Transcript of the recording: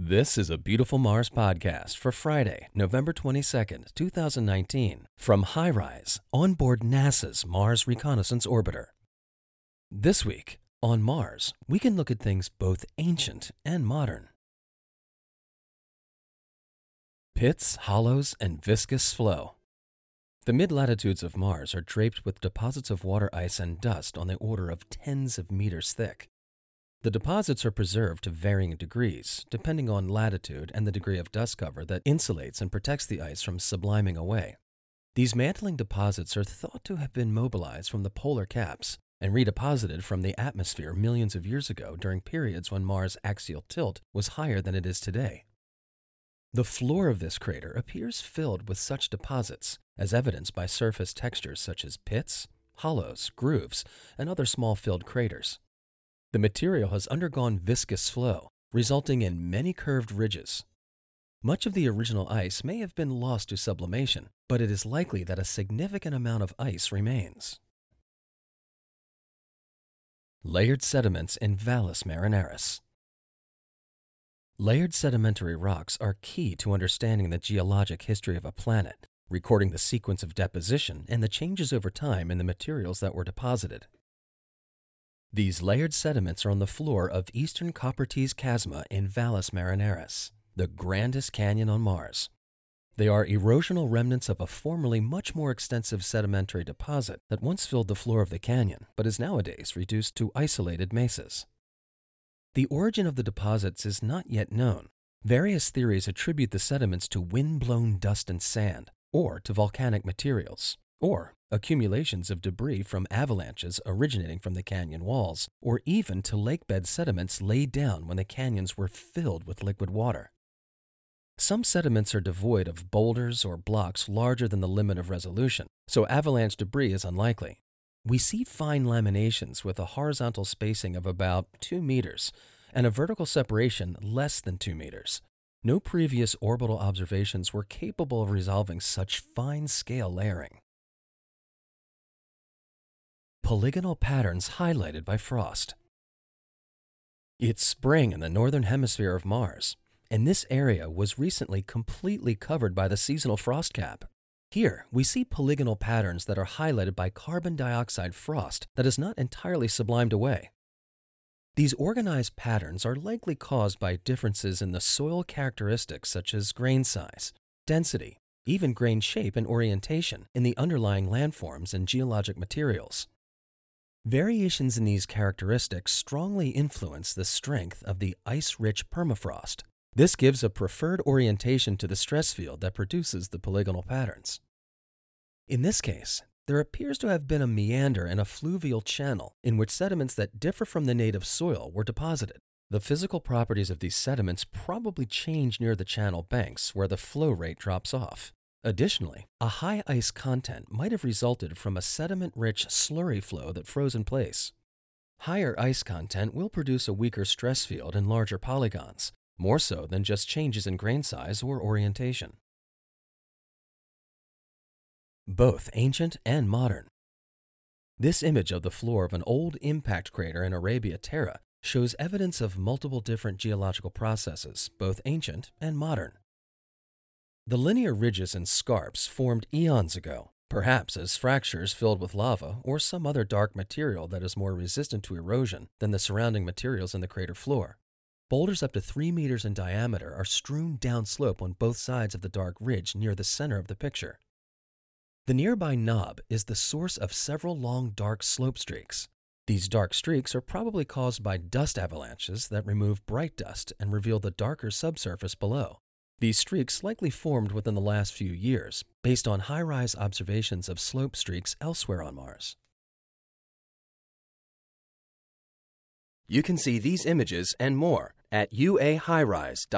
This is a Beautiful Mars podcast for Friday, November 22nd, 2019, from HiRISE on board NASA's Mars Reconnaissance Orbiter. This week, on Mars, we can look at things both ancient and modern. Pits, hollows, and viscous flow. The mid latitudes of Mars are draped with deposits of water ice and dust on the order of tens of meters thick. The deposits are preserved to varying degrees, depending on latitude and the degree of dust cover that insulates and protects the ice from subliming away. These mantling deposits are thought to have been mobilized from the polar caps and redeposited from the atmosphere millions of years ago during periods when Mars' axial tilt was higher than it is today. The floor of this crater appears filled with such deposits, as evidenced by surface textures such as pits, hollows, grooves, and other small filled craters. The material has undergone viscous flow, resulting in many curved ridges. Much of the original ice may have been lost to sublimation, but it is likely that a significant amount of ice remains. Layered sediments in Valles Marineris. Layered sedimentary rocks are key to understanding the geologic history of a planet, recording the sequence of deposition and the changes over time in the materials that were deposited. These layered sediments are on the floor of eastern Coprates Chasma in Valles Marineris, the grandest canyon on Mars. They are erosional remnants of a formerly much more extensive sedimentary deposit that once filled the floor of the canyon, but is nowadays reduced to isolated mesas. The origin of the deposits is not yet known. Various theories attribute the sediments to wind-blown dust and sand, or to volcanic materials, or accumulations of debris from avalanches originating from the canyon walls, or even to lakebed sediments laid down when the canyons were filled with liquid water. Some sediments are devoid of boulders or blocks larger than the limit of resolution, so avalanche debris is unlikely. We see fine laminations with a horizontal spacing of about 2 meters and a vertical separation less than 2 meters. No previous orbital observations were capable of resolving such fine scale layering polygonal patterns highlighted by frost. It's spring in the northern hemisphere of Mars, and this area was recently completely covered by the seasonal frost cap. Here, we see polygonal patterns that are highlighted by carbon dioxide frost that is not entirely sublimed away. These organized patterns are likely caused by differences in the soil characteristics such as grain size, density, even grain shape and orientation in the underlying landforms and geologic materials. Variations in these characteristics strongly influence the strength of the ice-rich permafrost. This gives a preferred orientation to the stress field that produces the polygonal patterns. In this case, there appears to have been a meander and a fluvial channel in which sediments that differ from the native soil were deposited. The physical properties of these sediments probably change near the channel banks where the flow rate drops off. Additionally, a high ice content might have resulted from a sediment-rich slurry flow that froze in place. Higher ice content will produce a weaker stress field and larger polygons, more so than just changes in grain size or orientation. Both ancient and modern. This image of the floor of an old impact crater in Arabia Terra shows evidence of multiple different geological processes, both ancient and modern. The linear ridges and scarps formed eons ago, perhaps as fractures filled with lava or some other dark material that is more resistant to erosion than the surrounding materials in the crater floor. Boulders up to 3 meters in diameter are strewn downslope on both sides of the dark ridge near the center of the picture. The nearby knob is the source of several long dark slope streaks. These dark streaks are probably caused by dust avalanches that remove bright dust and reveal the darker subsurface below. These streaks likely formed within the last few years, based on HiRISE observations of slope streaks elsewhere on Mars. You can see these images and more at uahirise.org.